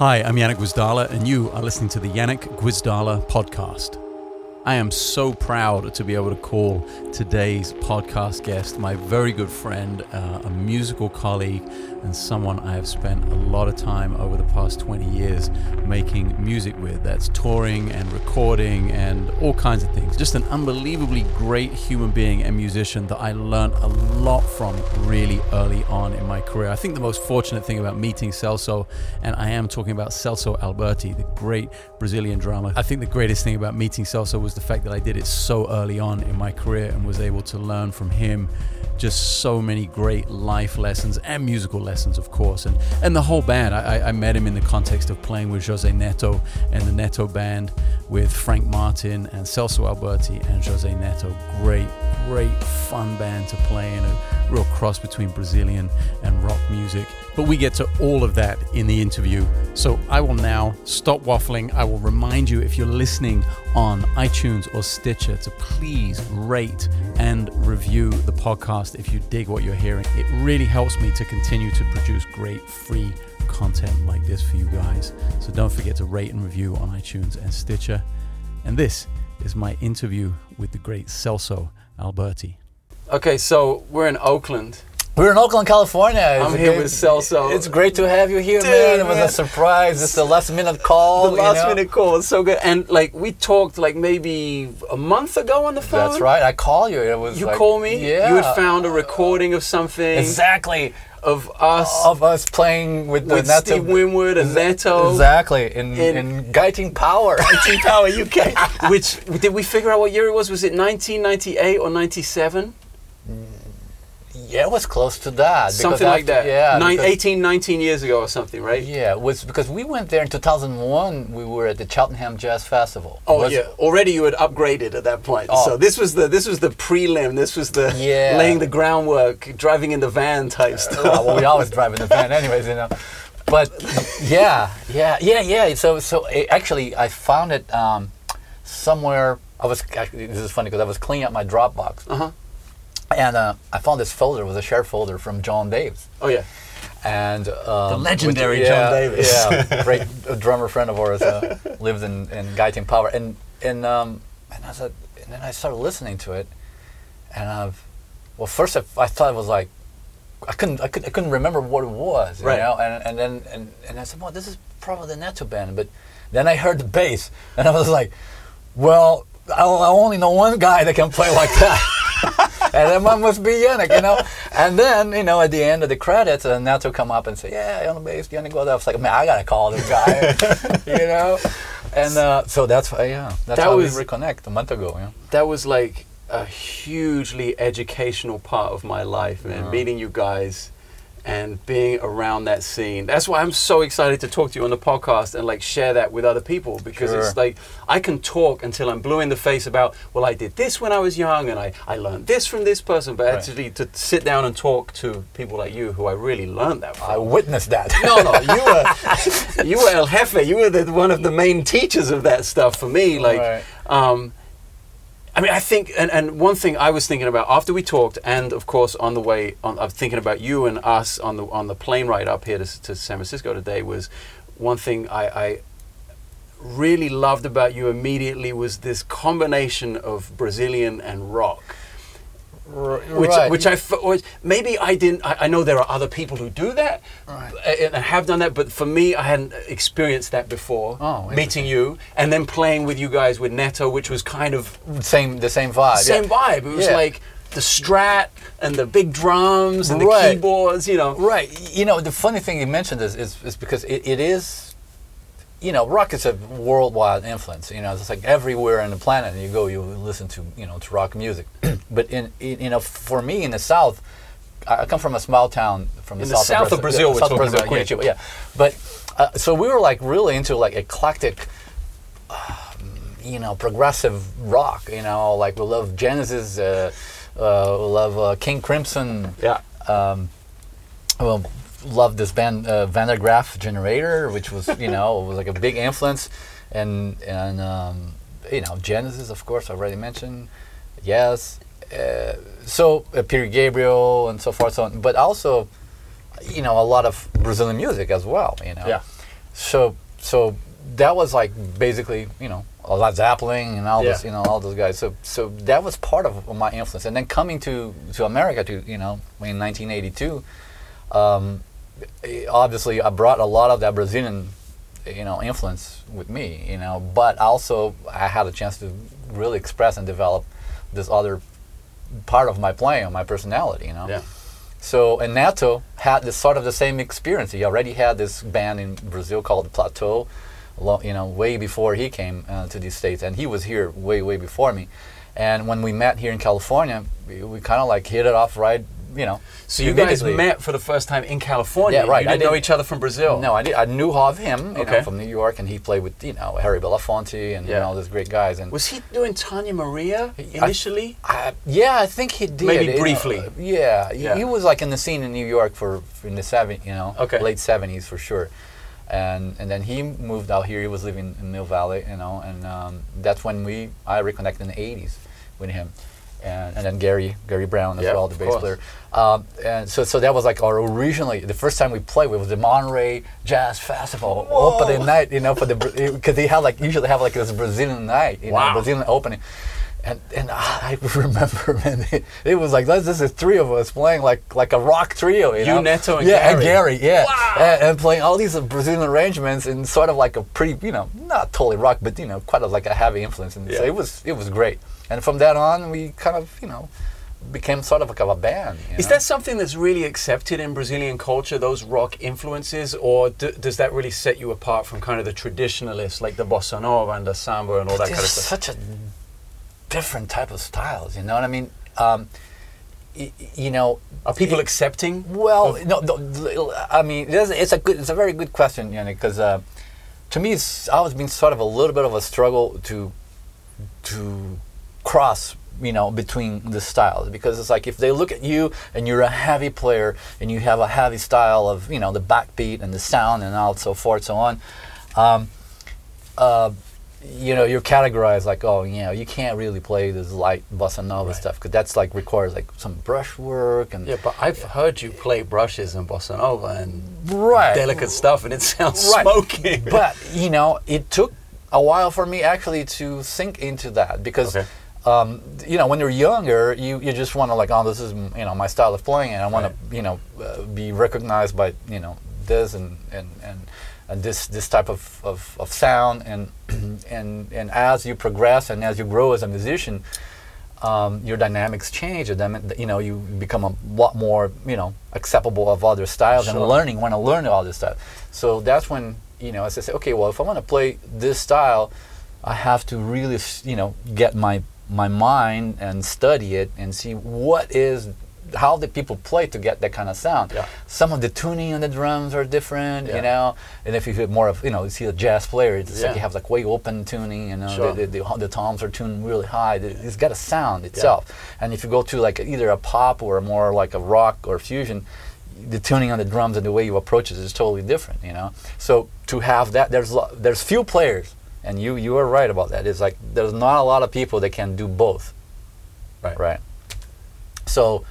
Hi, I'm Janek Gwizdala, and you are listening to the Janek Gwizdala podcast. I am so proud to be able to call today's podcast guest my very good friend, uh, a musical colleague, and someone I have spent a lot of time over the past 20 years making music with. That's touring and recording and all kinds of things. Just an unbelievably great human being and musician that I learned a lot from really early on in my career. I think the most fortunate thing about meeting Celso, and I am talking about Celso Alberti, the great Brazilian drummer. I think the greatest thing about meeting Celso was the fact that I did it so early on in my career and was able to learn from him just so many great life lessons and musical lessons, of course. And, and the whole band, I, I met him in the context of playing with Jose Neto and the Neto band with Frank Martin and Celso Alberti and Jose Neto. Great, great fun band to play in, a real cross between Brazilian and rock music. But we get to all of that in the interview. So I will now stop waffling. I will remind you if you're listening on iTunes or Stitcher to please rate and review the podcast if you dig what you're hearing. It really helps me to continue to produce great free content like this for you guys. So don't forget to rate and review on iTunes and Stitcher. And this is my interview with the great Celso Alberti. Okay, so we're in Oakland. We're in Oakland, California. I'm here with Celso. It's great to have you here, Dude, man. It was man. a surprise. It's the last minute call. the you last know? minute call was so good. And like we talked like maybe a month ago on the phone. That's right. I call you. It was You like, call me. Yeah. You had found a recording of something exactly of us of us playing with with Neto. Steve Winwood and Neto. Exactly in In- in, Guiding Power. Team Power UK. Which did we figure out what year it was? Was it 1998 or 97? Yeah, it was close to that. Something like after- that. Yeah. Nine, because- 18, 19 years ago or something, right? Yeah, it was because we went there in 2001. We were at the Cheltenham Jazz Festival. Oh Was- yeah, already you had upgraded at that point. Oh. So this was the this was the prelim. This was the Yeah. laying the groundwork, driving in the van type stuff. Uh, well, we always drive in the van, anyways, you know. But yeah, yeah, yeah, yeah. So, so eh, actually, I found it um, somewhere. I was actually this is funny because I was cleaning up my Dropbox, Uh huh. And uh, I found this folder. It was a shared folder from John Davis, Oh yeah. and um, The legendary which- John Davis. yeah, great drummer friend of ours, uh, lives in in Guiding Power, and and um, and I said, and then I started listening to it, and I've, well, first I, I thought it was like. I couldn't, I couldn't, I couldn't remember what it was, you Right. know. And and then and, and I said, well, this is probably the Neto band. But then I heard the bass, and I was like, well, I, I only know one guy that can play like that, and that one must be Janek, you know. And then you know, at the end of the credits, and uh, Neto come up and say, yeah, on the bass, Janek goes. I was like, man, I gotta call this guy, you know. And uh, so that's why, yeah, that's That how was- we reconnect a month ago, yeah. That was like a hugely educational part of my life, man. Meeting you guys and being around that scene. That's why I'm so excited to talk to you on the podcast and like share that with other people because it's like I can talk until I'm blue in the face about, well, I did this when I was young and I, I learned this from this person. But Right. actually, to sit down and talk to people like you who I really learned that from. I witnessed that. No, no, you were you were El Jefe. You were the, one of the main teachers of that stuff for me. Like, Right. um, I mean, I think, and, and one thing I was thinking about after we talked, and of course on the way, on, I'm thinking about you and us on the on the plane ride up here to, to San Francisco today was one thing I, I really loved about you immediately was this combination of Brazilian and rock which Right. which I maybe I didn't. I, I know there are other people who do that Right. uh, and have done that, but for me, I hadn't experienced that before. Oh, meeting you and then playing with you guys with Neto, which was kind of same, the same vibe. same yeah. vibe. It was Yeah. like the Strat and the big drums and the keyboards. You know, Right. You know, the funny thing you mentioned is, is, is because it, it is, you know, rock is a worldwide influence. You know, it's like everywhere on the planet and you go, you listen to, you know, to rock music. but in, in, you know, for me in the South, I come from a small town from the the south, south of Brazil, yeah, we're south of Brazil, about, yeah. Yeah. But uh, so we were like really into like eclectic you know, progressive rock. You know, like we love Genesis, uh, uh, we love uh, King Crimson. Yeah. Um, well, love this band uh, Graaf Generator, which was you know was like a big influence, and and um, you know Genesis, of course, I already mentioned. Yes. Uh, so uh, Peter Gabriel and so forth, so on. But also, you know, a lot of Brazilian music as well. You know. Yeah. so so that was like basically you know a Led Zeppelin and all Yeah. this you know all those guys. So so that was part of my influence. And then coming to to America to you know in 1982, um, obviously I brought a lot of that Brazilian you know influence with me. You know, but also I had a chance to really express and develop this other part of my playing, my personality. You know. Yeah. So and Neto had this sort of the same experience. He already had this band in Brazil called Plateau, you know, way before he came uh, to these states, and he was here way way before me. And when we met here in California, we, we kind of like hit it off right, you know. So you guys met for the first time in California. Yeah, right. You didn't know didn't- each other from Brazil. No, I, did, I knew of him, you Okay. know, from New York, and he played with you know Harry Belafonte and you know, all those great guys. And Was he doing Tania Maria initially? I, yeah, I think he did. Maybe you know, briefly. uh, yeah, he- Yeah. he was like in the scene in New York for, for in the seven, you know, Okay. late seventies for sure. And and then he moved out here. He was living in Mill Valley, you know, and um, that's when we I reconnected in the eighties with him. And, and then Gary Gary Brown as Yeah, well, the bass course. player. Um, and so so that was like our originally the first time we played it was the Monterey Jazz Festival opening night, you know, for the because they had like usually have like this Brazilian night, you Wow. know, Brazilian opening. And and I remember, man, it, it was like this is three of us playing like like a rock trio. You, You, know? Neto, and yeah, and Gary. Gary, yeah, Wow. and, and playing all these Brazilian arrangements in sort of like a pretty, you know, not totally rock, but you know, quite a, like a heavy influence. And so it was it was great. And from that on, we kind of you know became sort of like a band. you Is know? that something that's really accepted in Brazilian culture, those rock influences, or d- does that really set you apart from kind of the traditionalists like the bossa nova and the samba and all that kind of stuff? such a different type of styles. You know what I mean? Um, y- you know, Are people accepting? Well, no, no, I mean, it's, a good, it's a very good question, Janek, because uh, to me, it's always been sort of a little bit of a struggle to to cross, you know, between the styles, because it's like if they look at you and you're a heavy player and you have a heavy style of, you know, the backbeat and the sound and all so forth, so on. Um, uh, you know, you're categorized like, oh, you know, you can't really play this light bossa nova Right. stuff because that's like requires like some brush work and Yeah, but I've heard you play brushes and bossa nova and right delicate stuff, and it sounds Right. smoking. but you know, it took a while for me actually to sink into that because. Okay. Um, you know, when you're younger, you, you just want to like, oh, this is you know my style of playing, and I want to you know uh, be recognized by you know this and and, and, and this this type of, of, of sound, and and and as you progress and as you grow as a musician, um, your dynamics change, and then you know you become a lot more you know acceptable of other styles and learning want to learn all this stuff. So that's when you know as I say, okay, well if I want to play this style, I have to really you know get my my mind and study it and see what is how the people play to get that kind of sound. Yeah. Some of the tuning on the drums are different, Yeah. you know. And if you hit more of, you know, you see a jazz player, it's like you have like way open tuning, you know. Sure. The, the, the, the toms are tuned really high. It's got a sound itself. And if you go to like either a pop or more like a rock or fusion, the tuning on the drums and the way you approach it is totally different, you know. So to have that, there's there's few players, and you you are right about that. It's like there's not a lot of people that can do both. Right. Right. So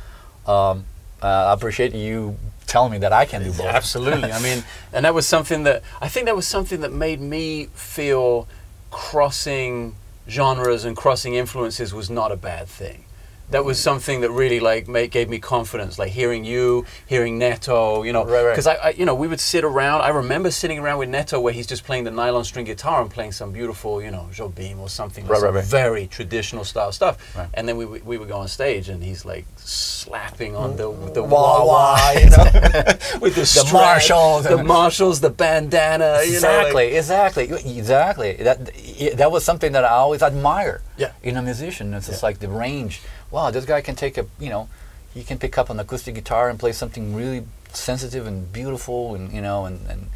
um, uh, I appreciate you telling me that I can do both. Absolutely. I mean, and that was something that I think that was something that made me feel crossing genres and crossing influences was not a bad thing. That was something that really like made, gave me confidence. Like hearing you, hearing Neto, you know, Right, right. because I, I, you know, we would sit around. I remember sitting around with Neto where he's just playing the nylon string guitar and playing some beautiful, you know, Jobim or something, like Right, right, some right. very traditional style stuff. Right. And then we, would- we would go on stage and he's like slapping on the the Wah, wah you know. with the, The strap, Marshalls the Marshalls, the bandana. You know, like- exactly, exactly, exactly. That that was something that I always admire Yeah. in a musician. It's just like the range. Wow, this guy can take a you know, he can pick up an acoustic guitar and play something really sensitive and beautiful, and you know, and and,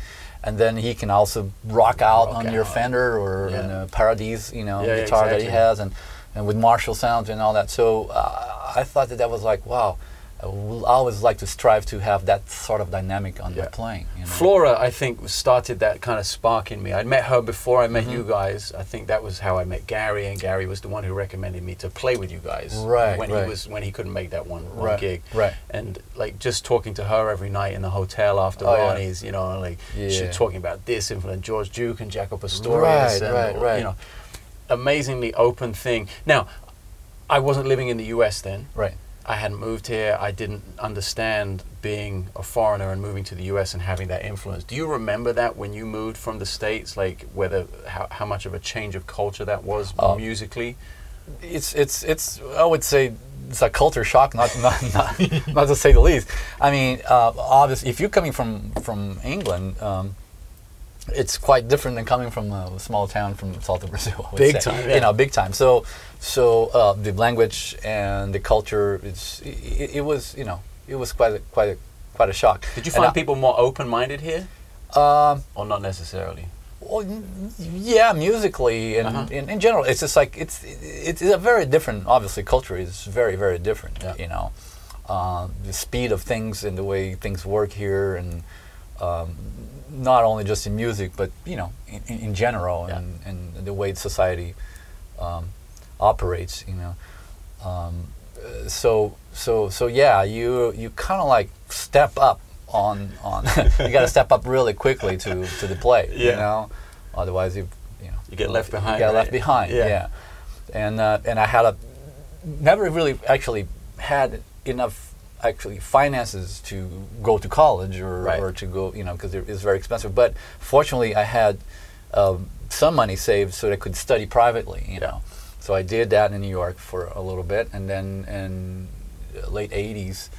and then he can also rock out Rock on your. Fender or Yeah. a Paradise, you know, Yeah, yeah, guitar that he has, and and with Marshall sounds and all that. So uh, I thought that that was like wow. I will always like to strive to have that sort of dynamic on Yeah. my playing. You know? Flora, I think, started that kind of spark in me. I'd met her before I met Mm-hmm. you guys. I think that was how I met Gary, and Gary was the one who recommended me to play with you guys. Right, When right. he was when he couldn't make that one, one Right, gig. right. And like just talking to her every night in the hotel after Oh, yeah. You know, like she talking about this influence, George Duke and Jaco Pastorius, Right, and right, right. you know, amazingly open thing. Now, I wasn't living in the U.S. then. Right. I hadn't moved here. I didn't understand being a foreigner and moving to the US and having that influence. Do you remember that when you moved from the States? Like whether how, how much of a change of culture that was Oh. musically? it's it's it's I would say it's a culture shock, not not not, not to say the least. I mean, uh, obviously, if you're coming from from England. Um, it's quite different than coming from a small town from south of Brazil. Big say. time, yeah. You know, big time. So, so uh, the language and the culture, it's it, it was you know it was quite a, quite a, quite a shock. Did you find I- people more open-minded here, Um, or not necessarily? Well, yeah, musically and Uh-huh. in, in general, it's just like it's it's a very different. Obviously, culture is very very different. Yeah. You know, uh, the speed of things and the way things work here, and um, not only just in music, but you know, in, in, general, Yeah. and, and the way society um, operates. You know, um, so so so yeah, you you kind of like step up on on. you got to step up really quickly to to the plate. You know, otherwise you you know You get left behind, You get left behind. Yeah. Yeah, and uh, and I had a never really actually had enough actually finances to go to college or, Right. or to go you know because it is very expensive. But fortunately, I had um, some money saved so that I could study privately. You know, so I did that in New York for a little bit, and then in the late '80s.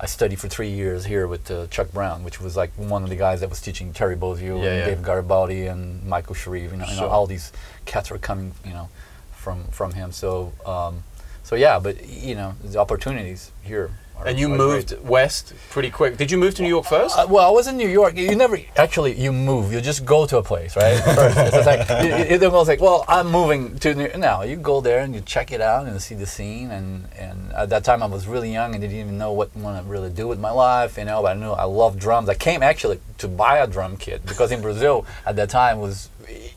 I studied for three years here with uh, Chuck Brown, which was like one of the guys that was teaching Terry Bozzio Yeah, and yeah. Dave Garibaldi and Michael Shrieve. You know, you know, all these cats were coming, you know, from from him. So, um, so yeah, but you know, the opportunities here. And you moved west pretty quick. Did you move to New York first? Uh, well, I was in New York. You never actually you move. You just go to a place, right? First, it's like you, you, was like, well, I'm moving to New. No, you go there and you check it out and see the scene. And and at that time I was really young and didn't even know what I want to really do with my life, you know. But I knew I love drums. I came actually to buy a drum kit because in Brazil at that time was,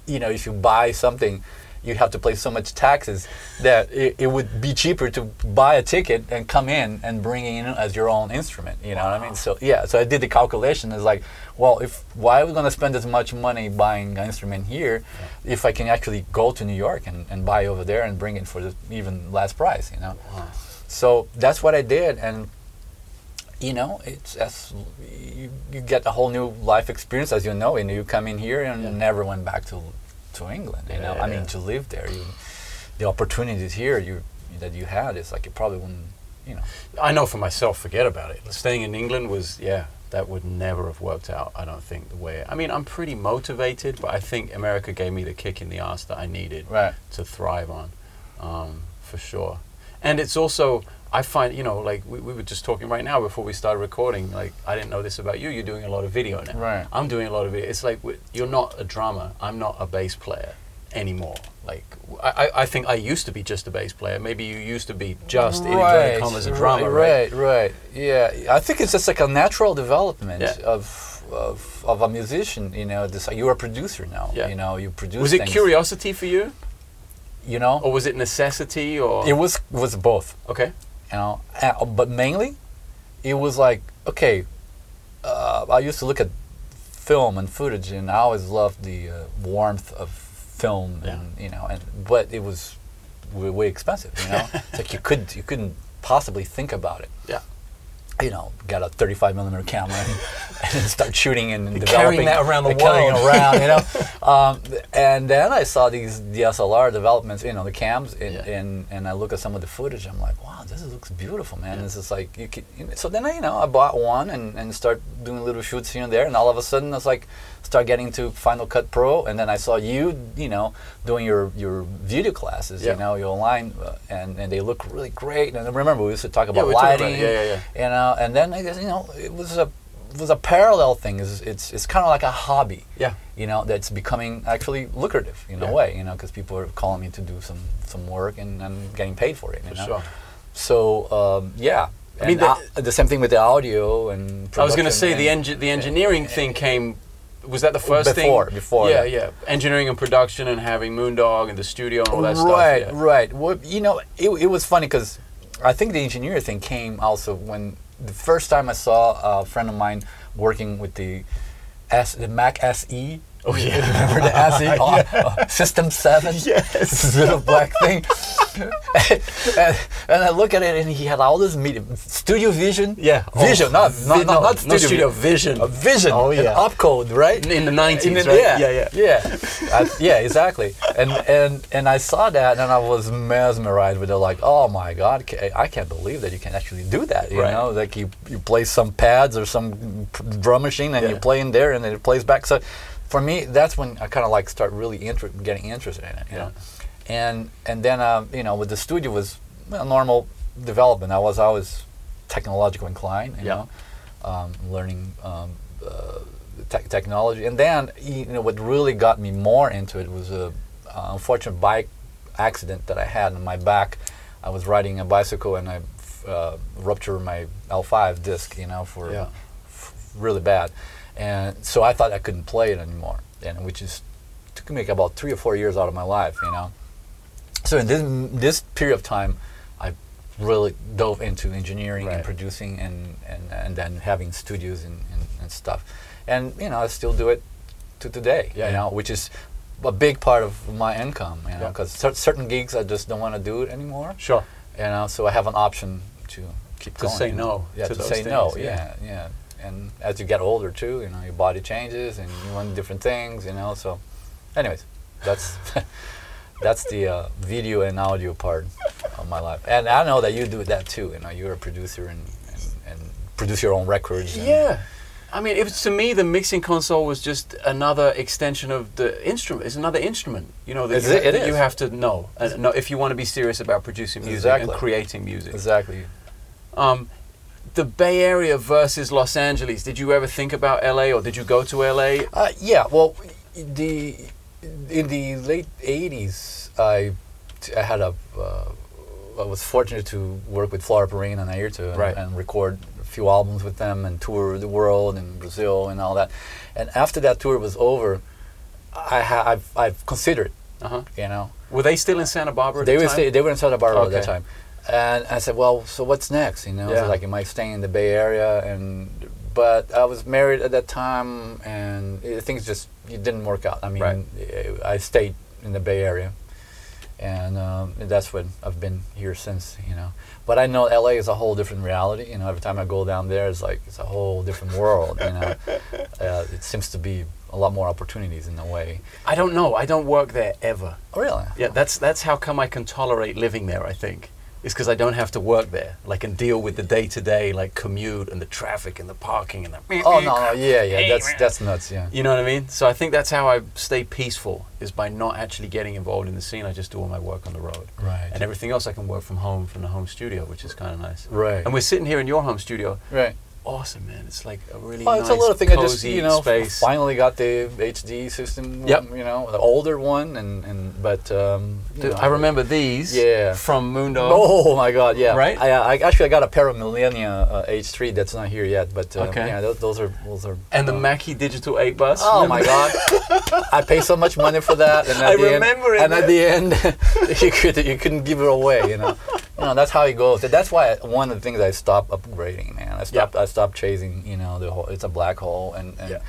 you know, if you buy something. You have to pay so much taxes that it, it would be cheaper to buy a ticket and come in and bring it in as your own instrument. You know what I mean? So yeah, so I did the calculation. It's like, well, if why are we going to spend as much money buying an instrument here if I can actually go to New York and, and buy over there and bring it for the even less price? You know. So that's what I did, and you know, it's as you, you get a whole new life experience, as you know, and you come in here and Yeah. never went back to to England. You know, I mean, to live there, you, the opportunities here you that you had is like you probably wouldn't, you know. I know for myself, forget about it. Staying in England was, yeah, that would never have worked out, I don't think, the way. I mean, I'm pretty motivated, but I think America gave me the kick in the ass that I needed Right. to thrive on, um, for sure. And it's also, I find, you know, like we, we were just talking right now before we started recording, like, I didn't know this about you. You're doing a lot of video now. Right. I'm doing a lot of video. It's like you're not a drummer. I'm not a bass player anymore. Like, I, I- think I used to be just a bass player. Maybe you used to be just, in inverted commas, a drummer, right? right, right. Yeah, I think it's just like a natural development Yeah. of, of of a musician. You know, this, you're a producer now. Yeah. You know, you produce. Was it things, curiosity for you, You know, or was it necessity, or it was was both. okay? You know uh, but mainly it was like okay uh, i used to look at film and footage and i always loved the uh, warmth of film Yeah. and you know and but it was way, way expensive you know it's like you couldn't you couldn't possibly think about it Yeah. You know, got a 35 millimeter camera and, and start shooting and, And developing carrying that around the and carrying world. around, you know. Um, and then I saw these DSLR developments, you know, the cams, and, Yeah. and, and I look at some of the footage. I'm like, wow, this looks beautiful, man. Yeah. This is like you know, so then I, you know, I bought one and, and start doing little shoots here and there, and all of a sudden it's like start getting to Final Cut Pro, and then I saw you, you know, doing your your video classes, Yeah. you know, your online, uh, and and they look really great. And remember we used to talk about we talked about lighting, it. Yeah, yeah, you know, and then I guess you know it was a it was a parallel thing. It's it's, it's kind of like a hobby, Yeah. you know, that's becoming actually lucrative in Yeah. a way, you know, because people are calling me to do some some work and I'm getting paid for it, you For know. sure. So um, yeah, I mean, the- the, same thing with the audio and. I was going to say the and- engi- the engineering thing came. Was that the first Before- thing? before, Yeah, yeah. yeah. Engineering and production and having Moondog and the studio and all that stuff. right, yeah. right. Well, you know, it, it was funny because I think the engineer thing came also when the first time I saw a friend of mine working with the S, the Mac SE. Oh, yeah. remember the SE on uh, System Seven? Yes. this little black thing. and, and I look at it, and he had all this media, Studio Vision. Yeah. Vision, Oh, not not, Vi- not, no, not Studio, Studio Vision. A Vision. Oh, yeah. opcode, right? In the 90s, right? Yeah, Yeah, yeah, I- yeah, exactly. And and and I saw that, and I was mesmerized with it. Like, oh my God, I can't believe that you can actually do that. You Right. know, like you you play some pads or some drum machine, and you play in there, and then it plays back. So, for me, that's when I kind of like start really inter- getting interested in it. You Yeah. know, and and then um, you know, with the studio was well, normal development. I was always technological inclined. You Yeah. know, um, learning. Um, uh, tech technology. And then, you know, what really got me more into it was a uh, unfortunate bike accident that I had on my back. I was riding a bicycle and I uh, ruptured my L5 disc, you know, for Yeah. f- really bad. And so I thought I couldn't play it anymore, and which is took me about three or four years out of my life, you know. So in this, this period of time, I really dove into engineering Right. and producing and, and, and then having studios and, and, and stuff. And, you know, I still do it to today, Yeah, you yeah. know, which is a big part of my income, you know, Yeah. because cer- certain gigs I just don't want to do it anymore, Sure. you know, so I have an option to keep To going. say no Yeah, to to, say no, yeah, yeah. yeah. And as you get older too, you know, your body changes and you want different things, you know, so anyways, that's that's the uh, video and audio part of my life. And I know that you do that too, you know, you're a producer and, and, and produce your own records. Yeah. I mean, it was to me the mixing console was just another extension of the instrument. It's another instrument, you know, that, Is you, it? It that you have to know. And know if you want to be serious about producing music Exactly. and creating music. Exactly. Um, the Bay Area versus Los Angeles. Did you ever think about LA, or did you go to LA? Uh, yeah, well, the in the late '80s, I I had a uh, I was fortunate to work with Flora Purim and Airto and, Right. and record a few albums with them and tour the world and Brazil and all that. And after that tour was over, I ha- I've I've considered, Uh huh. you know, Were they still in Santa Barbara? At they the were they were in Santa Barbara at that time, and I said, well, so what's next? You know, Yeah. so like, am I staying in the Bay Area? And but I was married at that time, and it, things just it didn't work out. I mean, Right. I stayed in the Bay Area, and um, that's when I've been here since. You know, but I know LA is a whole different reality. You know, every time I go down there, it's like it's a whole different world. You know, uh, it seems to be a lot more opportunities in a way. I don't know. I don't work there ever. Oh, really? Yeah, that's that's how come I can tolerate living there. I think is because I don't have to work there, like and deal with the day to day, like commute and the traffic and the parking and the. Oh no, no, yeah, yeah, that's that's nuts. Yeah. You know what I mean? So I think that's how I stay peaceful is by not actually getting involved in the scene. I just do all my work on the road, Right. and everything else I can work from home from the home studio, which is kind of nice. Right. And we're sitting here in your home studio. Right. Awesome, man! It's like a really Well, nice, it's a little thing. I just you know space. finally got the HD system. Yep. You know, the older one, and and but um, Dude, know, I remember these. Yeah. From Moondog. Oh my God! Yeah. Right? I, I actually I got a pair of Millennia uh, H3 that's not here yet, but uh, Okay. yeah, those, those are those are. And the uh, Mackie Digital 8 bus. Oh Remember my God! I paid so much money for that, and at I the remember it, end, and at the end, you could you couldn't give it away. You know, you know that's how it goes. That's why one of the things I stopped upgrading, man. I stopped I stopped chasing. You know, the whole it's a black hole, and, and Yeah.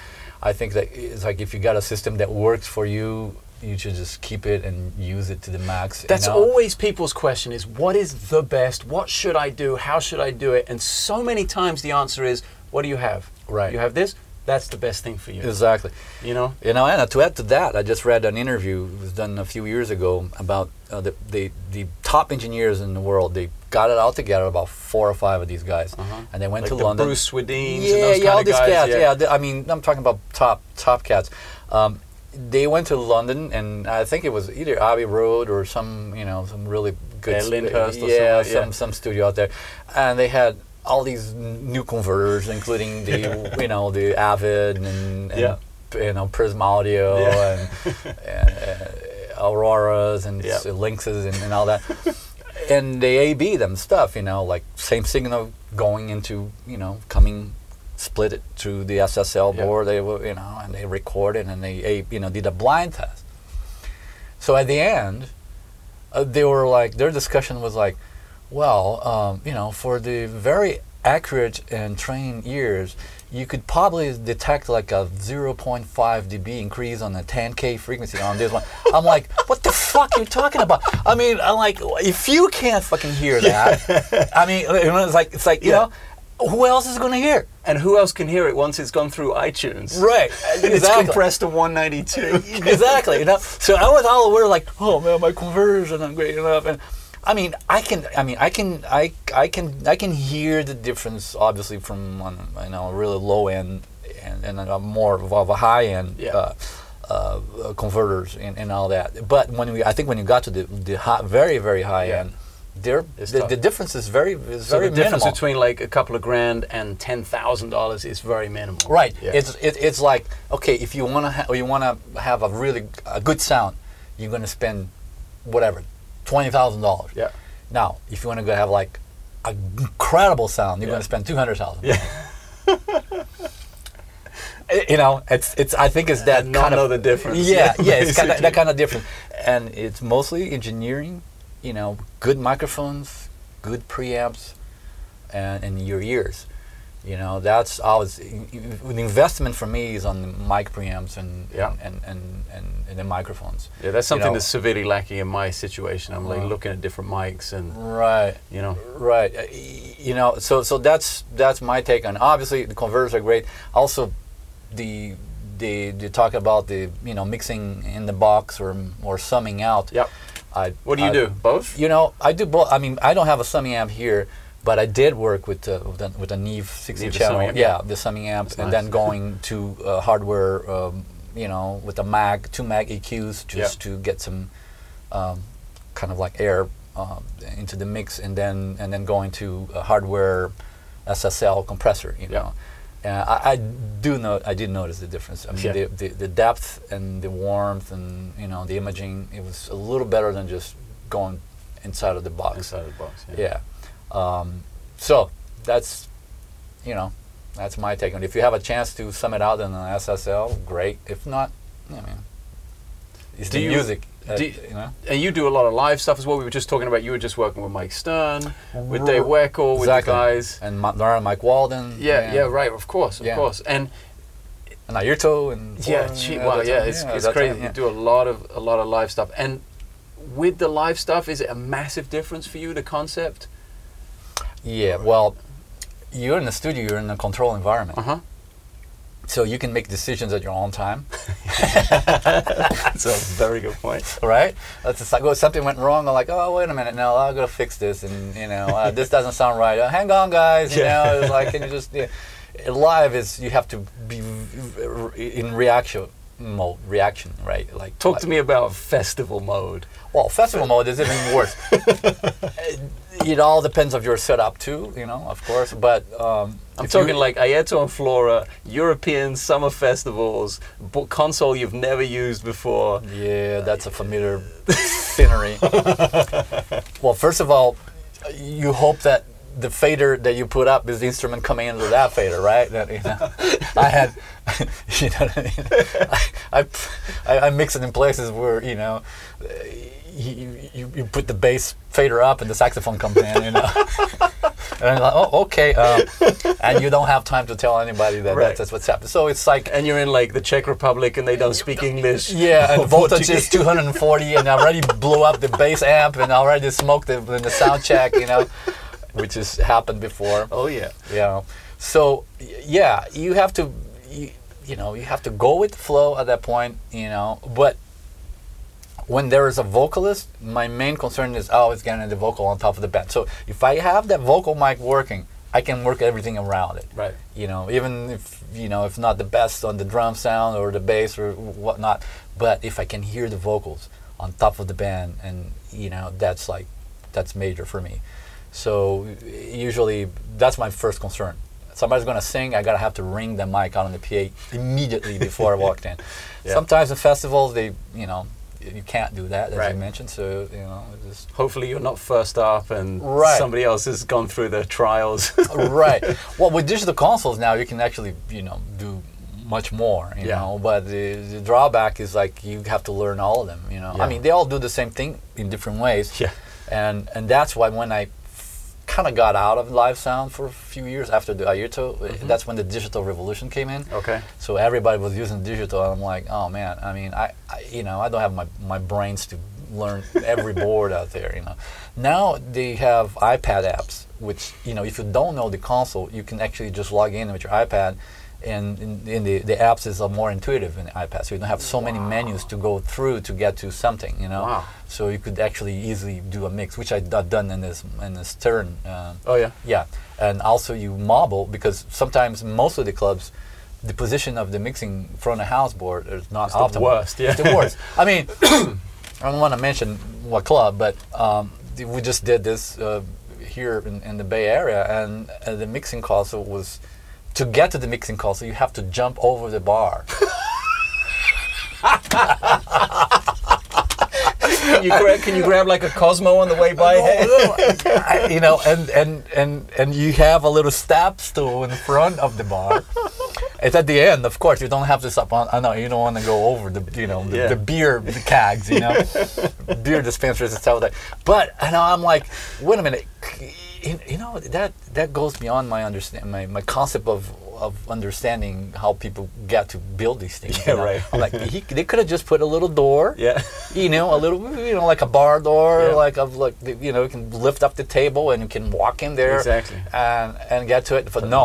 I think that it's like if you got a system that works for you, you should just keep it and use it to the max. you That's know? always people's question is what is the best? What should I do? How should I do it? And so many times the answer is what do you have? Right. You have this? That's the best thing for you. exactly. You know? You know, and to add to that, I just read an interview it was done a few years ago about uh, the, the the top engineers in the world. They got it all together, about four or five of these guys, Uh-huh. and they went Like to the London. Bruce Swediens yeah, and those yeah, kind all of these guys. cats. Yeah, th- I mean, I'm talking about top top cats. Um, they went to London, and I think it was either Abbey Road or some, you know, some really good, Yeah, Lyndhurst yeah, some yeah. some studio out there, and they had all these new converters, including the, you know, the Avid and, and Yeah. you know, Prism Audio Yeah. and, and uh, Auroras and Yeah. Lynxes and, and all that. and they A/B them stuff, you know, like same signal going into, you know, coming, split it through the SSL board. They were, you know, and they recorded and they, you know, did a blind test. So at the end, uh, they were like, their discussion was like, well, um, you know, for the very accurate and trained ears, you could probably detect like a 0.5 dB increase on the 10K frequency on this one. I'm like, what the fuck are you talking about? I mean, I'm like, if you can't fucking hear that, I mean, it's like, it's like, you Yeah. know, who else is going to hear? And who else can hear it once it's gone through iTunes? Right. And it's compressed to 192. exactly. You know, so I was all aware, like, oh man, my conversion not great enough, and I mean, I can, I mean, I can, I, I can, I can hear the difference, obviously, from um, you know a really low end and, and a more of a high end. Yeah. Uh, uh, converters and, and all that, but when we, I think when you got to the, the high, very very high Yeah. end, there the, the difference is very is So very the difference minimal. between like a couple of grand and ten thousand dollars is very minimal. Right. Yeah. It's it, it's like okay, if you want to ha- you want to have a really a good sound, you're going to spend whatever twenty thousand dollars. yeah. Now, if you want to go have like an incredible sound, you're Yeah. going to spend two hundred thousand. Yeah. You know, it's it's. I think it's that And kind know of the difference. Yeah, yeah, it's kind of that kind of difference, and it's mostly engineering. You know, good microphones, good preamps, and and your ears. You know, that's always the investment for me is on the mic preamps and Yeah. and, and, and, and the microphones. Yeah, that's something know. that's severely lacking in my situation. I'm like Uh-huh. looking at different mics and Right. you know. Right. Uh, You know, so so that's that's my take on. Obviously, the converters are great. Also, the the they talk about the you know mixing in the box or or summing out. Yep. I, What do you I- do? Both? You know, I do both. I mean, I don't have a summing amp here, but I did work with uh, with, the, with a Neve 60 Neve, channel. amp, yeah, yeah. the summing amp, That's and nice. then going to uh, hardware. Um, you know, with a Maag, two mag EQs, just to get some um, kind of like air um, into the mix, and then and then going to a hardware SSL compressor. You Yeah. know, and I, I do know I did notice the difference. I mean, Yeah. the, the the depth and the warmth and you know the imaging. It was a little better than just going inside of the box. Inside the box. Yeah. Um, so that's you know that's my take on it. If you have a chance to sum it out in an SSL, great. If not, I mean, it's Do the you- music. uh, do- you know. And you do a lot of live stuff as well. We were just talking about you were just working with Mike Stern, with Dave Weckl, with exactly. the guys. and Ma- Laura Mike Walden. Yeah, yeah, right. Of course, of Yeah. course. And And Airto and yeah, Warren, gee, uh, wow, yeah, time, it's, yeah, it's crazy. time, yeah. You do a lot of a lot of live stuff. And with the live stuff, is it a massive difference for you? The concept? Yeah, well, you're in the studio, you're in a control environment, Uh huh. so you can make decisions at your own time, That's a very good point. right? That's oh, something went wrong. I'm like, oh, wait a minute, now I gotta fix this, and you know, uh, this doesn't sound right. Uh, hang on, guys. You Yeah. know, it's like, can you just yeah. live is you have to be in reaction mode, reaction, right? Like, Talk like, to me about festival mode. Well, festival mode is even worse. it all depends of your setup too, you know, of course. But um, I'm if talking like Airto and Flora, European summer festivals, bo- console you've never used before. Yeah, that's a familiar scenery. well, first of all, you hope that the fader that you put up is the instrument coming into that fader, right? That, you know, I had, you know, what I, mean? I, I, I mix it in places where you know. You, you, you put the bass fader up and the saxophone comes in, you know. and I'm like, oh, okay. Um, and you don't have time to tell anybody that Right. that's, that's what's happening. So it's like, And you're in like the Czech Republic and they don't speak English. yeah, and voltage is 240, and I already blew up the bass amp, and I already smoked it in the sound check, you know, which has happened before. Oh yeah. Yeah. so yeah, you have to, you, you know, you have to go with the flow at that point, you know. But when there is a vocalist, my main concern is always getting the vocal on top of the band. So if I have that vocal mic working, I can work everything around it Right. you know, even if you know if not the best on the drum sound or the bass or whatnot, but if I can hear the vocals on top of the band, and you know that's like that's major for me. So usually that's my first concern. Somebody's gonna sing, I gotta have to ring the mic out on the PA immediately before I walked in. Yeah. Sometimes in festivals, they you know you can't do that as Right. you mentioned. So you know, just Hopefully, you're not first up and Right. somebody else has gone through the trials. right. Well, with digital consoles now, you can actually you know do much more. You Yeah. know, but the, the drawback is like you have to learn all of them. You know, Yeah. I mean, they all do the same thing in different ways. yeah. and and that's why when I kind of got out of live sound for a few years after the Airto, Mm-hmm. that's when the digital revolution came in. Okay. So everybody was using digital, and I'm like, oh man, I mean, I, I you know, I don't have my, my brains to learn every board out there, you know. Now they have iPad apps, which you know, if you don't know the console, you can actually just log in with your iPad, and in, in the the apps is more intuitive in the iPad, so you don't have so many menus to go through to get to something, you know. Wow. So you could actually easily do a mix, which I've done in this in this turn. Uh, Oh yeah. yeah, and also you mobile because sometimes most of the clubs, the position of the mixing front of house board is not It's the optimal. worst, yeah. It's the worst. I mean, I don't want to mention what club, but um, we just did this uh, here in, in the Bay Area, and uh, the mixing console was. To get to the mixing console, you have to jump over the bar. Can you, grab, can you grab like a Cosmo on the way by? I- you know, and, and, and, and you have a little step stool in front of the bar. It's at the end, of course. You don't have to stop on. I know you don't want to go over the, you know, the, Yeah. the beer the kegs, you know, beer dispensers and stuff like that. But I know I'm like, wait a minute, you, you know that that goes beyond my understand my, my concept of of understanding how people get to build these things. you Yeah, know? right. I'm like, he, they could have just put a little door Yeah. you know, a little, you know, like a bar door, Yeah. like of like, you know, you can lift up the table and you can walk in there Exactly. and and get to it. But But no,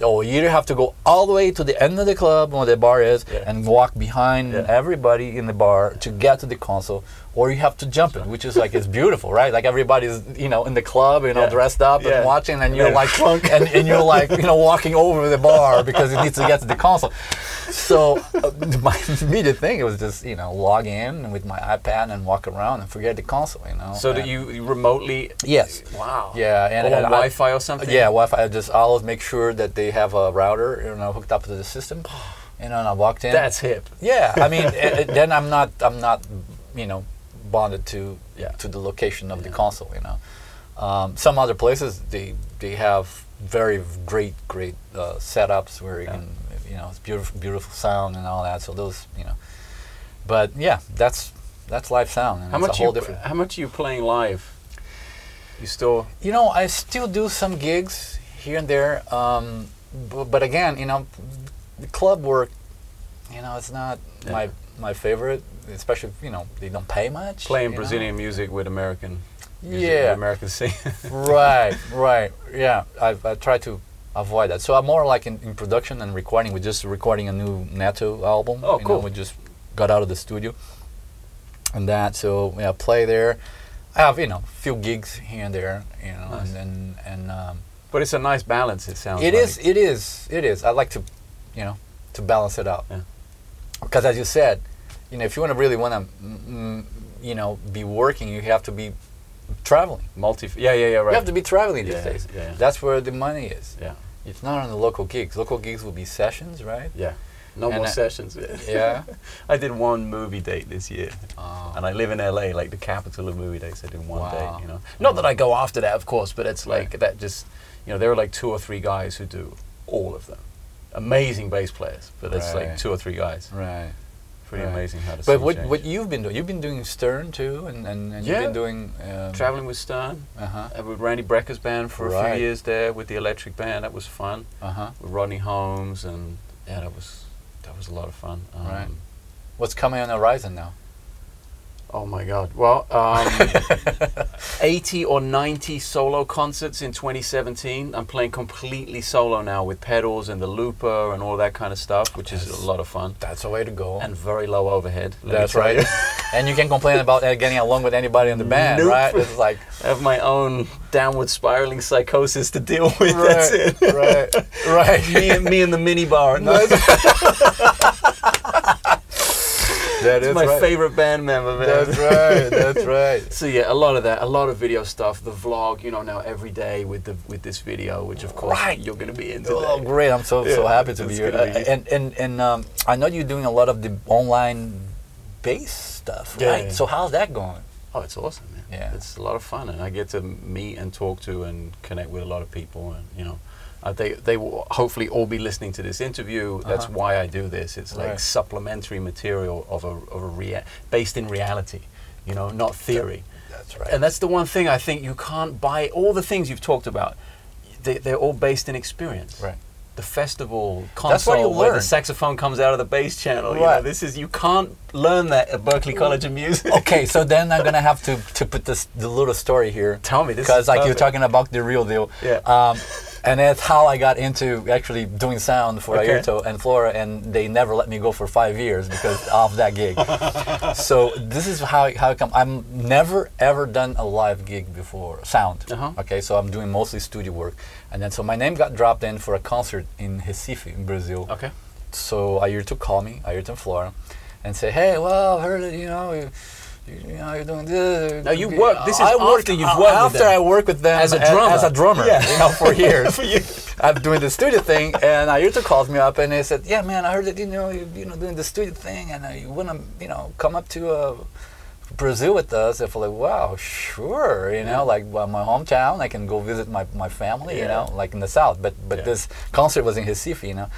no. oh, you have to go all the way to the end of the club where the bar is Yeah. and walk behind Yeah. everybody in the bar to get to the console, or you have to jump it, which is like it's beautiful, right? Like everybody's, you know, in the club, you know, Yeah. dressed up Yeah. and watching, and And you're like, and, and you're like, you know, walking over the bar because it needs to get to the console. So uh, my immediate thing was just you know log in with my iPad and walk around and forget the console. You know. So that you, you remotely? Yes. Wow. Yeah, and, and I- Wi-Fi or something. Yeah, Wi-Fi. I just always make sure that they have a router, you know, hooked up to the system. You know, and I walked in. That's hip. yeah. I mean, eh, eh, then I'm not, I'm not, you know, bonded to Yeah. to the location of the console. You know, um, some other places they they have very great great uh, setups where you Yeah. can, you know, it's beautiful beautiful sound and all that. So those, you know, but yeah, that's that's live sound. And How it's much a whole you? different. How much are you playing live? You still? You know, I still do some gigs here and there, um, but, but again, you know, the club work, you know, it's not Yeah. my my favorite, especially if, you know they don't pay much. Playing you know. Brazilian music with American. music, Yeah. American scene. right, right, yeah. I I try to avoid that. So I'm more like in, in production and recording. We're just recording a new Neto album. Oh, you cool. Know, we just got out of the studio, and that. So yeah, play there. I have you know a few gigs here and there, you know, Nice. and and, and um, but it's a nice balance. It sounds. It like. is. It is. It is. I like to, you know, to balance it out. Yeah. Because as you said, you know, if you want to really want to, mm, you know, be working, you have to be traveling. multi. Yeah, yeah, yeah. Right. You have to be traveling these Yeah, days. yeah. That's where the money is. Yeah. It's not on the local gigs. Local gigs will be sessions, right? Yeah. No And more I- sessions. Yeah. I did one movie date this year, Oh. and I live in LA, like the capital of movie dates. I did one Wow. date, you know. Not that I go after that, of course, but it's like that. Just you know, there are like two or three guys who do all of them. Amazing bass players, but it's like two or three guys. Right. Pretty Right. amazing how to. But what what you've been doing? You've been doing Stern too, and and, and Yeah. you've been doing um, traveling with Stern, Uh huh. uh, with Randy Brecker's band for a few years there with the Electric Band. That was fun. Uh huh. With Rodney Holmes, and yeah, that was that was a lot of fun. Um, Right. What's coming on the horizon now? Oh my God! Well, um, 80 or 90 solo concerts in 2017. I'm playing completely solo now with pedals and the looper and all that kind of stuff, which is a lot of fun That's a way to go. and very low overhead. That's right. you. and you can complain about uh, getting along with anybody in the band, Nope. right? It's like I have my own downward spiraling psychosis to deal with. That's it. right, right. me and me and the minibar. No, that it's is my right. favorite band member, man. That's right. That's right. So yeah, a lot of that, a lot of video stuff. The vlog, you know, now every day with the with this video, which of course Right. you're going to be into. Oh, great! I'm so so happy to be here. Uh, be- and and and um, I know you're doing a lot of the online bass stuff, Yeah, right? yeah. So how's that going? Oh, it's awesome, man. Yeah. It's a lot of fun, and I get to meet and talk to and connect with a lot of people, and you know, uh, they they will hopefully all be listening to this interview. That's Uh-huh. why I do this. It's like Right. supplementary material of a of a rea- based in reality, you know, not theory. That's right. And that's the one thing I think you can't buy. All the things you've talked about, they, they're all based in experience. right. The festival console That's where the saxophone comes out of the bass channel. You know, Right. this is you can't learn that at Berklee College of Music. okay, so then I'm gonna have to to put this the little story here. Tell me, this because like you're talking about the real deal. Yeah. Um, and that's how I got into actually doing sound for Okay. Airto and Flora, and they never let me go for five years because of that gig. so this is how how it come. I'm never ever done a live gig before, sound. Uh-huh. Okay, so I'm doing mostly studio work, and then so my name got dropped in for a concert in Recife, in Brazil Okay. so Airto called me, Ayrton Flora, and say, "Hey, well, I heard it, you know, you, you, you know, you're doing this." Now, you work- this is I work- after you've worked After. I work with them As a drummer. as a drummer, Yeah. you know, for years. For. I'm doing the studio thing, and Airto calls me up and he said, "Yeah, man, I heard that you know, you, you know, doing the studio thing, and uh, you wanna, you know, come up to uh, Brazil with us?" If like, "Wow, sure," you know, like well, my hometown, I can go visit my, my family, you know, like in the south. But but Yeah. this concert was in Recife, you know,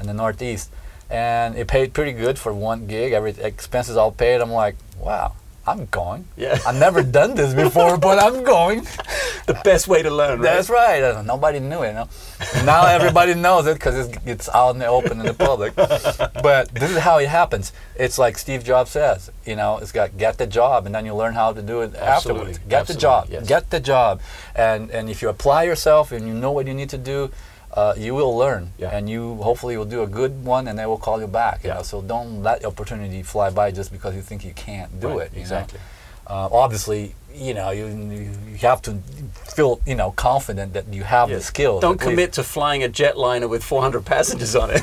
in the northeast, and it paid pretty good for one gig. Every expenses all paid. I'm like, wow, I'm going. Yeah. I've never done this before, but I'm going. The best way to learn, right? That's right. Nobody knew it. No? now everybody knows it because it's, it's out in the open in the public. but this is how it happens. It's like Steve Jobs says. You know, it's got get the job, and then you learn how to do it Absolutely. afterwards. Get Absolutely, the job. yes. Get the job, and and if you apply yourself and you know what you need to do. Uh, you will learn, Yeah. and you hopefully will do a good one, and they will call you back. You Yeah. know? So don't let the opportunity fly by just because you think you can't do Right, it. you exactly. uh, obviously, you know, you, you have to feel, you know, confident that you have the skills. Don't at least. commit to flying a jetliner with 400 passengers on it.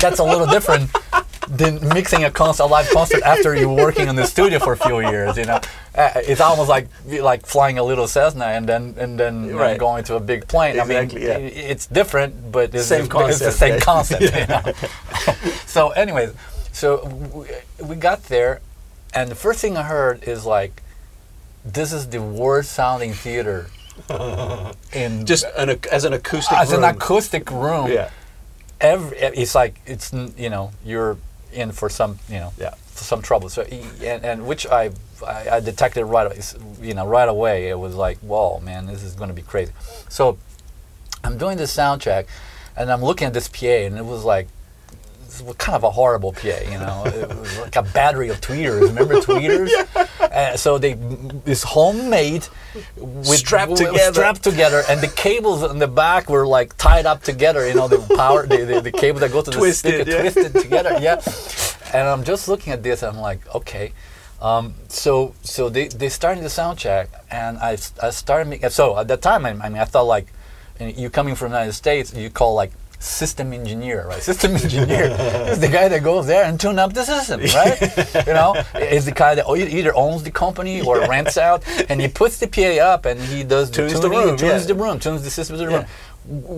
That's a little different than mixing a concert, a live concert after you're working in the studio for a few years. You know, uh, it's almost like like flying a little Cessna and then and then Right. going to a big plane. Exactly, I mean, yeah. it's different, but it's, Same it's, it's the same right? concept. you know? so, anyways, so we, we got there, and the first thing I heard is like, "This is the worst sounding theater." in Just an, as an acoustic as an room. acoustic room Yeah. every it's like it's you know you're in for some you know Yeah. for some trouble. So and, and which I, I I detected right away you know right away. It was like whoa man this is going to be crazy. So I'm doing this sound check and I'm looking at this PA and it was like this was kind of a horrible PA, you know. it was like a battery of tweeters. Remember tweeters? Uh, so they it's homemade, with, Strapped together. strapped together, and the cables in the back were like tied up together. You know, the power, the, the, the cable that goes to the Twisted, speaker yeah. twisted together. Yeah. And I'm just looking at this. I'm like, okay. Um, so so they they started the sound check, and I started making. So at that time, I, I mean, I thought like, you coming from the United States, you call like system engineer, right? System engineer is the guy that goes there and tune up the system, right? you know, is the guy that either owns the company or rents out, and he puts the PA up and he does Tunes the tuning, room, tunes yeah. the room, tunes the system to the Yeah. room.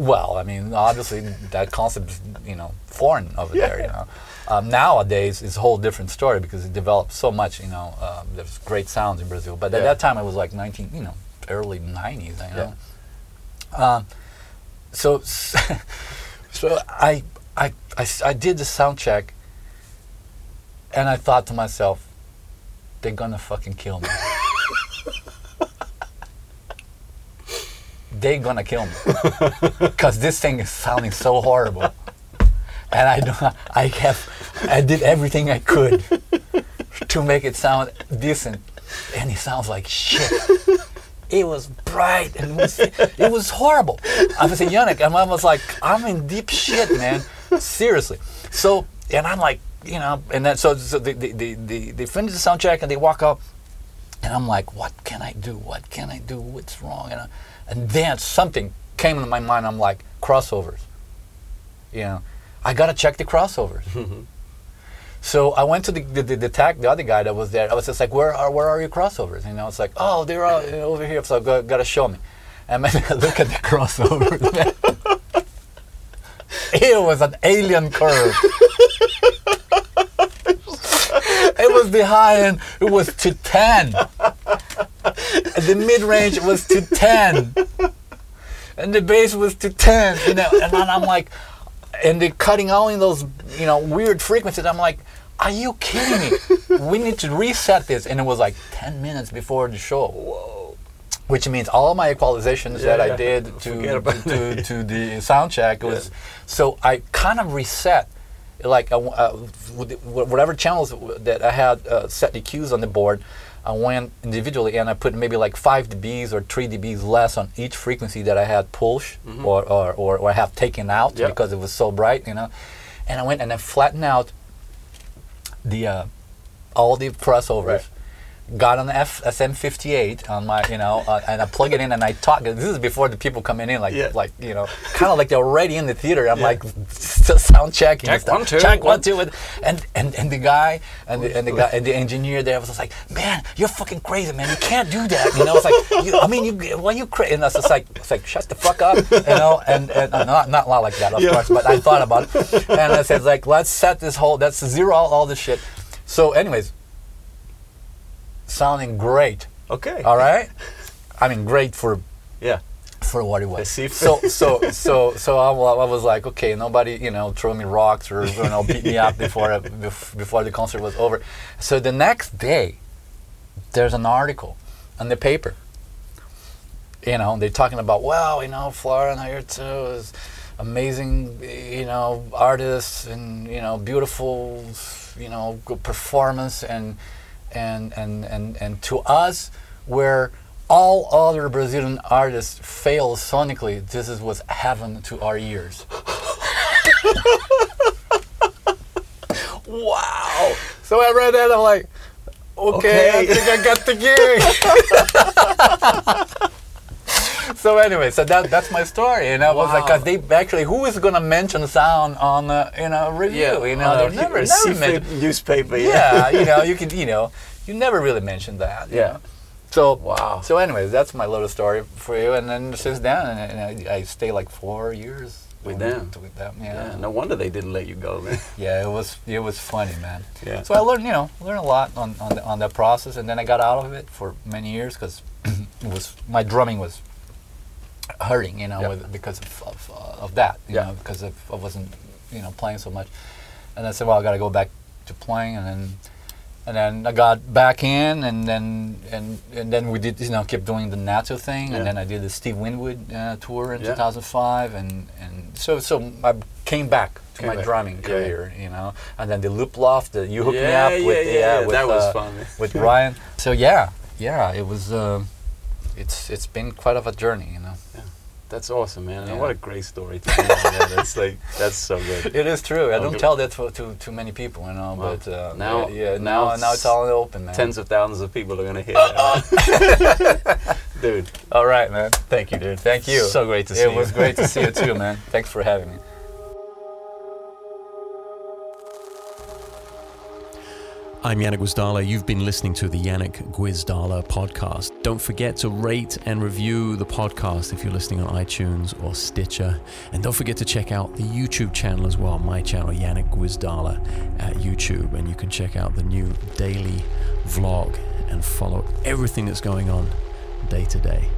Well, I mean, obviously that concept is you know foreign over there. You know, um, nowadays it's a whole different story because it developed so much. You know, uh, there's great sounds in Brazil, but at Yeah. that time it was like 19, you know, early 90s. You know, um, so so I I I did the sound check, and I thought to myself, they're gonna fucking kill me. they're gonna kill me. Because this thing is sounding so horrible. And i don't i have i did everything i could to make it sound decent. And it sounds like shit it was bright and it was, it was horrible i was saying Janek and i was like i'm in deep shit man seriously so and i'm like you know and then so, so they, they, they, they, finish the sound check and they walk up and I'm like, what can I do? What can I do? What's wrong? And, I, and then something came into my mind. I'm like, crossovers. You know, I gotta check the crossovers. Mm-hmm. So I went to the the, the, the tag, the other guy that was there. I was just like, where are where are your crossovers? You know, it's like, oh, they're all, uh, over here. So I got, gotta show me. And man, I look at the crossovers. man. it was an alien curve. It was the high end. It was to ten. the mid range was to ten, and the bass was to ten. You know, and then I'm like, and they're cutting all in those you know weird frequencies. I'm like, are you kidding me? we need to reset this. And it was like ten minutes before the show. Whoa. Which means all my equalizations Yeah, that I did to to, to the sound check was so I kind of reset like I uh, with the- wh- whatever channels that I had uh, set the cues on the board, I went individually and I put maybe like five dBs or three dBs less on each frequency that I had push or, or, or, or I have taken out Mm-hmm. Because it was so bright, you know. And I went and I flattened out the uh, all the crossovers. Right. Got on the F- SM58 on my, you know, uh, and I plug it in and I talk. This is before the people coming in, like, Yeah. like you know, kind of like they're already in the theater. I'm Yeah. like s- sound checking. Check, stuff. one, two, Check one, two, and and and, and the guy and the, and the guy and the engineer there was just like, man, you're fucking crazy, man. You can't do that. You know, it's like, you, I mean, you, why you crazy? And I was just like, it's like, shut the fuck up, you know. And, and uh, not not like that, of Yeah. course, but I thought about it, and I said like, let's set this whole, let's zero out all this shit. So, anyways, sounding great. Okay. All right. I mean, great for Yeah. For what it was. Let's see if- So so so so I, I was like, okay, nobody you know throw me rocks or you know beat me up before before the concert was over. So the next day, there's an article in the paper. You know, they're talking about well, you know, Flora and Airto is amazing, you know, artists and you know, beautiful, you know, good performance and and and and and to us, where all other Brazilian artists fail sonically, this is what's heaven to our ears. wow! So I read that, I'm like, okay, I think I got the gig. so anyway, so that that's my story, and I was like, cause they actually, who is gonna mention sound on a in a review? you know, uh, they're never never mention. newspaper. Yeah, you know, you can, you know, you never really mention that. you Yeah. know. So Wow. So anyways, that's my little story for you, and then since then, and, and I, I stay like four years With them. With them, Yeah. yeah. No wonder they didn't let you go, man. Yeah, it was it was funny, man. Yeah. So I learned, you know, learned a lot on on, the, on that process, and then I got out of it for many years because it was my drumming was hurting, you know, Yeah. with, because of of, uh, of that, you Yeah. know, because of, I wasn't, you know, playing so much, and I said, well, I got to go back to playing, and then. And then I got back in, and then and and then we did, you know, kept doing the NATO thing, Yeah. and then I did the Steve Winwood uh, tour in Yeah. 2005, and and so so I came back to Came my back. drumming Yeah. career, you know, and then the loop loft, the you hooked me up with, yeah, yeah, with, that was uh, fun, with Ryan. So yeah, yeah, it was. Uh, it's it's been quite of a journey, you know. That's awesome, man. Yeah. what a great story to tell. That's like that's so good. It is true. I don't tell that to, to too many people, you know. Wow. But uh, Now- yeah, yeah, now now now it's all open, man. Tens of thousands of people are gonna hear that, dude. All right, man. Thank you, dude. Thank you. So great to see It you. was great to see you too, man. Thanks for having me. I'm Janek Gwizdala. You've been listening to the Janek Gwizdala podcast. Don't forget to rate and review the podcast if you're listening on iTunes or Stitcher. And don't forget to check out the YouTube channel as well, my channel, Janek Gwizdala at YouTube. And you can check out the new daily vlog and follow everything that's going on day to day.